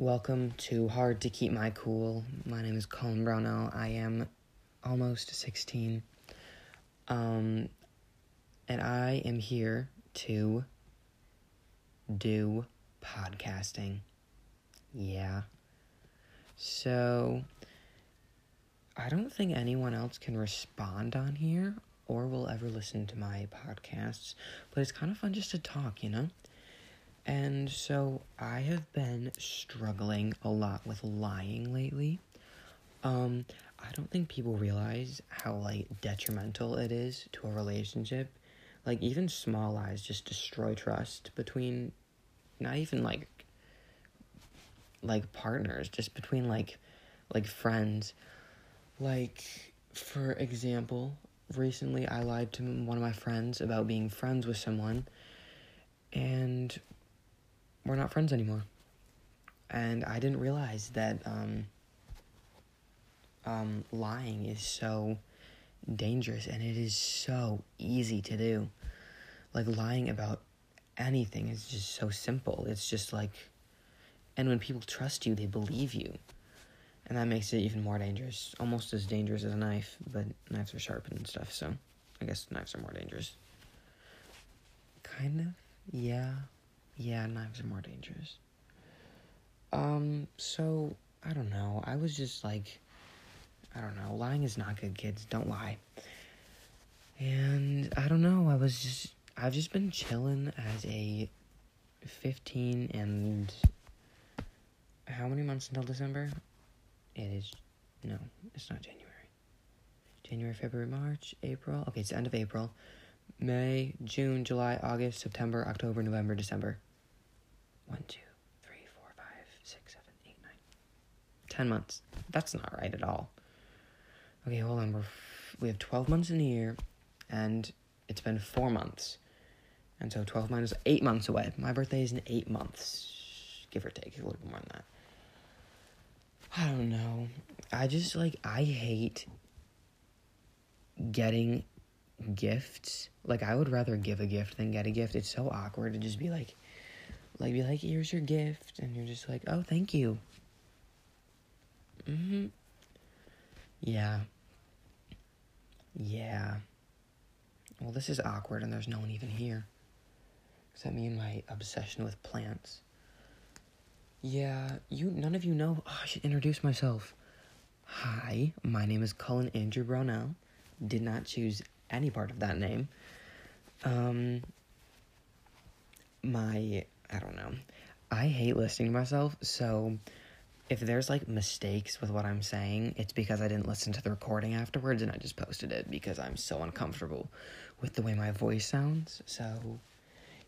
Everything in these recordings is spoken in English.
Welcome to Hard to Keep My Cool. My name is Cullen Brownell. I am almost 16. Um, and I am here to do podcasting. Yeah. So, I don't think anyone else can respond on here or will ever listen to my podcasts, but it's kind of fun just to talk, you know? And so I have been struggling a lot with lying lately. Um, I don't think people realize how like detrimental it is to a relationship. Like even small lies just destroy trust between not even like like partners, just between like like friends. Like for example, recently I lied to one of my friends about being friends with someone and we're not friends anymore. And I didn't realize that um, um, lying is so dangerous and it is so easy to do. Like lying about anything is just so simple. It's just like, and when people trust you, they believe you. And that makes it even more dangerous. Almost as dangerous as a knife, but knives are sharpened and stuff, so I guess knives are more dangerous. Kind of, yeah. Yeah, knives are more dangerous. Um, so, I don't know. I was just like, I don't know. Lying is not good, kids. Don't lie. And I don't know. I was just, I've just been chilling as a 15 and how many months until December? It is, no, it's not January. January, February, March, April. Okay, it's the end of April. May, June, July, August, September, October, November, December. One, two, three, four, five, six, seven, eight, nine. Ten months. That's not right at all. Okay, hold on. We're f- we have 12 months in a year, and it's been four months. And so 12 minus 8 months away. My birthday is in 8 months, give or take, a little bit more than that. I don't know. I just, like, I hate getting gifts. Like I would rather give a gift than get a gift. It's so awkward to just be like like be like, here's your gift and you're just like, Oh, thank you. Mm-hmm. Yeah. Yeah. Well this is awkward and there's no one even here. Except me and my obsession with plants. Yeah, you none of you know oh, I should introduce myself. Hi, my name is Cullen Andrew Brownell. Did not choose any part of that name. Um, my, I don't know. I hate listening to myself, so if there's like mistakes with what I'm saying, it's because I didn't listen to the recording afterwards and I just posted it because I'm so uncomfortable with the way my voice sounds. So,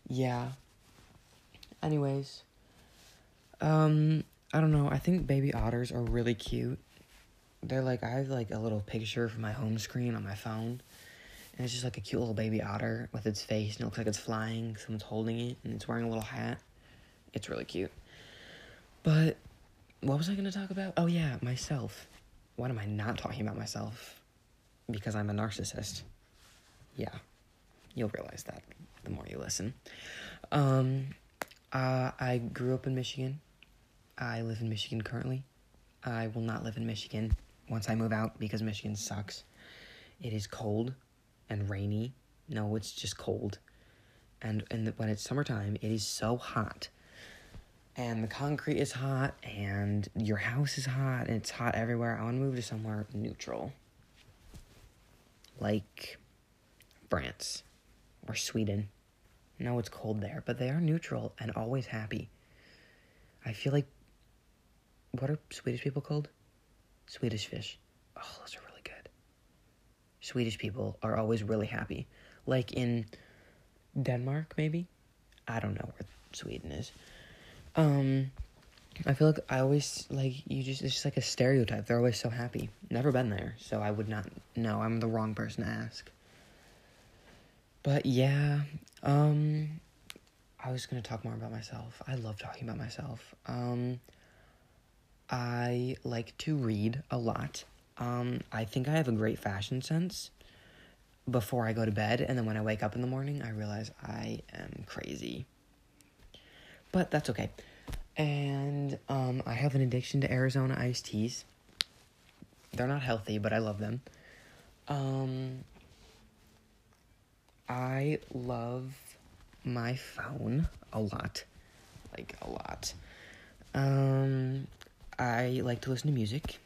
yeah. Anyways, um, I don't know. I think baby otters are really cute. They're like I have like a little picture for my home screen on my phone and it's just like a cute little baby otter with its face, and it looks like it's flying. Someone's holding it, and it's wearing a little hat. It's really cute. But what was I going to talk about? Oh, yeah, myself. Why am I not talking about myself? Because I'm a narcissist. Yeah, you'll realize that the more you listen. Um, uh, I grew up in Michigan. I live in Michigan currently. I will not live in Michigan once I move out because Michigan sucks. It is cold and rainy. No, it's just cold. And and when it's summertime, it is so hot. And the concrete is hot and your house is hot and it's hot everywhere. I want to move to somewhere neutral. Like France or Sweden. No, it's cold there, but they are neutral and always happy. I feel like what are Swedish people called? Swedish fish. Oh, those are. Swedish people are always really happy. Like in Denmark, maybe? I don't know where Sweden is. Um, I feel like I always, like, you just, it's just like a stereotype. They're always so happy. Never been there, so I would not know. I'm the wrong person to ask. But yeah, um, I was gonna talk more about myself. I love talking about myself. Um, I like to read a lot. Um, I think I have a great fashion sense before I go to bed, and then when I wake up in the morning, I realize I am crazy. But that's okay. And um, I have an addiction to Arizona iced teas. They're not healthy, but I love them. Um, I love my phone a lot. Like, a lot. Um, I like to listen to music.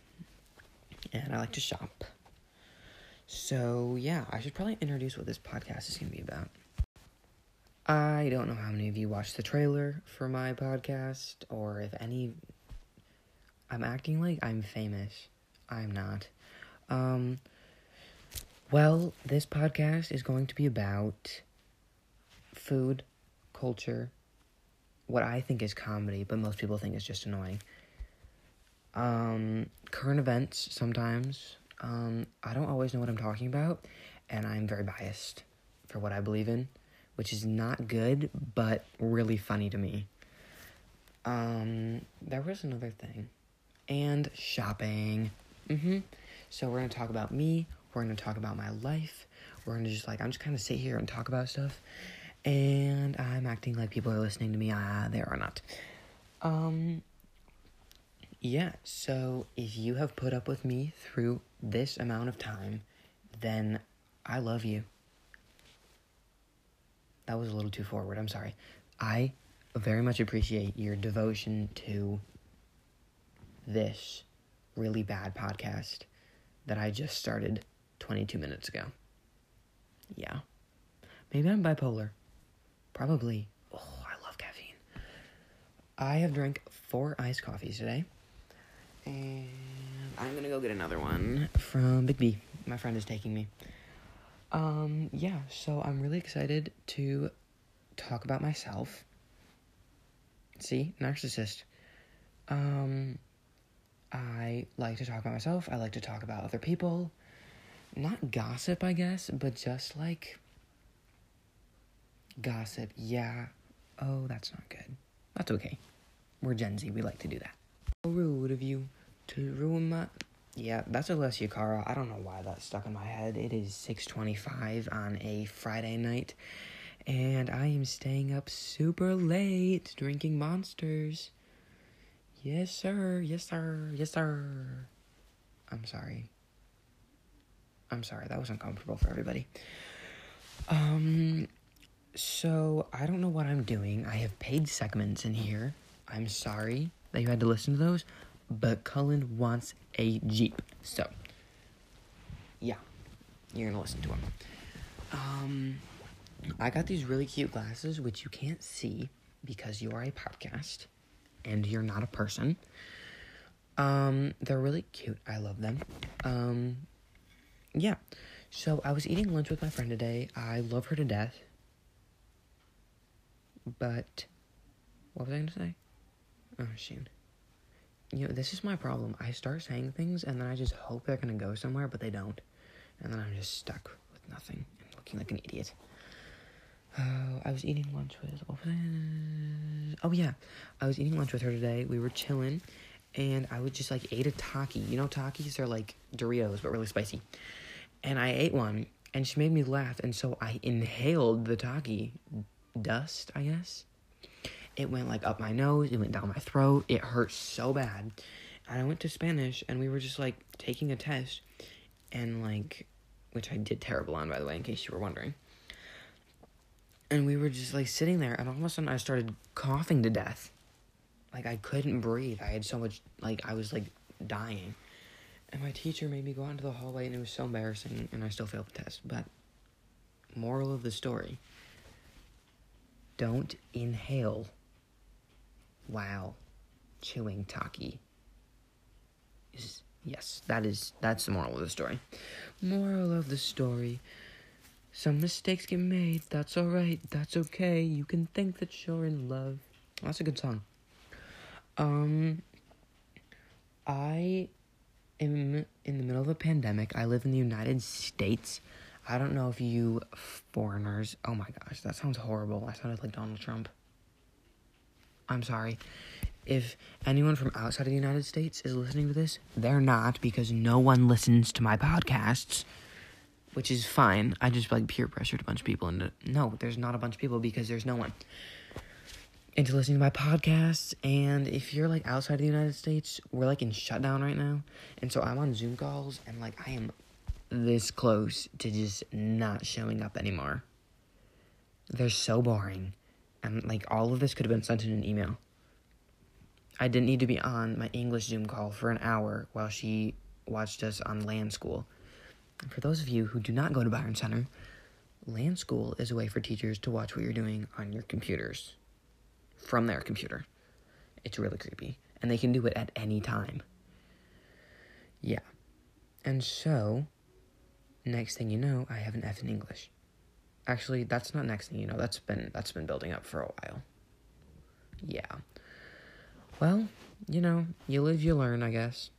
And I like to shop. So, yeah, I should probably introduce what this podcast is going to be about. I don't know how many of you watched the trailer for my podcast, or if any. I'm acting like I'm famous. I'm not. Um, well, this podcast is going to be about food, culture, what I think is comedy, but most people think is just annoying. Um, current events sometimes. Um, I don't always know what I'm talking about, and I'm very biased for what I believe in, which is not good, but really funny to me. Um, there was another thing. And shopping. Mm-hmm. So we're gonna talk about me, we're gonna talk about my life, we're gonna just like I'm just kinda sit here and talk about stuff. And I'm acting like people are listening to me. Ah, they are not. Um yeah, so if you have put up with me through this amount of time, then I love you. That was a little too forward. I'm sorry. I very much appreciate your devotion to this really bad podcast that I just started 22 minutes ago. Yeah. Maybe I'm bipolar. Probably. Oh, I love caffeine. I have drank four iced coffees today. And I'm gonna go get another one from Biggby. My friend is taking me. Um, yeah, so I'm really excited to talk about myself. See, narcissist. Um, I like to talk about myself. I like to talk about other people. Not gossip, I guess, but just like gossip. Yeah. Oh, that's not good. That's okay. We're Gen Z. We like to do that. Rude of you to ruin my. Yeah, that's Alessia Cara. I don't know why that stuck in my head. It is 6:25 on a Friday night, and I am staying up super late drinking monsters. Yes, sir. Yes, sir. Yes, sir. I'm sorry. I'm sorry. That was uncomfortable for everybody. Um so I don't know what I'm doing. I have paid segments in here. I'm sorry that you had to listen to those, but Cullen wants a Jeep. So, yeah, you're gonna listen to him. Um, I got these really cute glasses, which you can't see because you are a podcast and you're not a person. Um, they're really cute. I love them. Um, yeah. So I was eating lunch with my friend today. I love her to death. But what was I gonna say? Oh. You know, this is my problem. I start saying things and then I just hope they're gonna go somewhere, but they don't. And then I'm just stuck with nothing and looking like an idiot. Oh, I was eating lunch with. Oh yeah, I was eating lunch with her today. We were chilling, and I would just like ate a Taki. You know, Takis are like Doritos but really spicy. And I ate one, and she made me laugh, and so I inhaled the Taki dust, I guess. It went like up my nose, it went down my throat. It hurt so bad. And I went to Spanish and we were just like taking a test and like which I did terrible on by the way in case you were wondering. And we were just like sitting there and all of a sudden I started coughing to death. Like I couldn't breathe. I had so much like I was like dying. And my teacher made me go out into the hallway and it was so embarrassing and I still failed the test. But moral of the story don't inhale while chewing Taki. Is yes, that is that's the moral of the story. Moral of the story. Some mistakes get made. That's alright. That's okay. You can think that you're in love. That's a good song. Um I am in the middle of a pandemic. I live in the United States. I don't know if you foreigners. Oh my gosh, that sounds horrible. I sounded like Donald Trump. I'm sorry. If anyone from outside of the United States is listening to this, they're not because no one listens to my podcasts, which is fine. I just like peer pressured a bunch of people into no, there's not a bunch of people because there's no one. into listening to my podcasts. And if you're like outside of the United States, we're like in shutdown right now. And so I'm on Zoom calls and like I am this close to just not showing up anymore. They're so boring. And like all of this could have been sent in an email. I didn't need to be on my English Zoom call for an hour while she watched us on LanSchool. And for those of you who do not go to Byron Center, LanSchool is a way for teachers to watch what you're doing on your computers from their computer. It's really creepy. And they can do it at any time. Yeah. And so, next thing you know, I have an F in English. Actually, that's not next thing you know. That's been that's been building up for a while. Yeah. Well, you know, you live, you learn, I guess.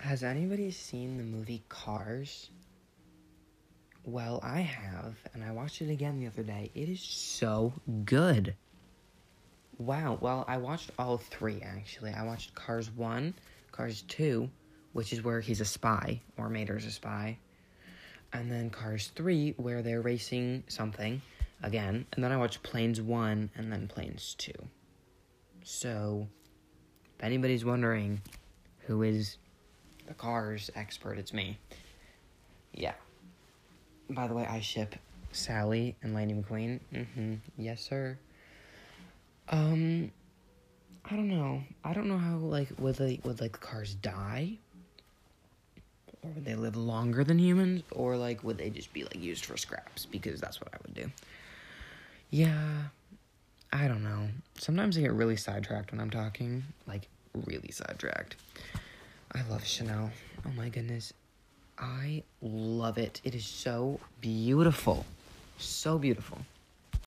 Has anybody seen the movie Cars? Well, I have, and I watched it again the other day. It is so good. Wow. Well, I watched all three actually. I watched Cars 1, Cars 2, which is where he's a spy, or Mater's a spy. And then Cars 3, where they're racing something again. And then I watched Planes 1 and then Planes 2. So, if anybody's wondering who is the Cars expert, it's me. Yeah. By the way, I ship Sally and Lightning McQueen. Mm-hmm. Yes, sir. Um, I don't know. I don't know how like would they would like the cars die, or would they live longer than humans, or like would they just be like used for scraps? Because that's what I would do. Yeah, I don't know. Sometimes I get really sidetracked when I'm talking, like really sidetracked. I love Chanel. Oh my goodness. I love it. It is so beautiful. So beautiful.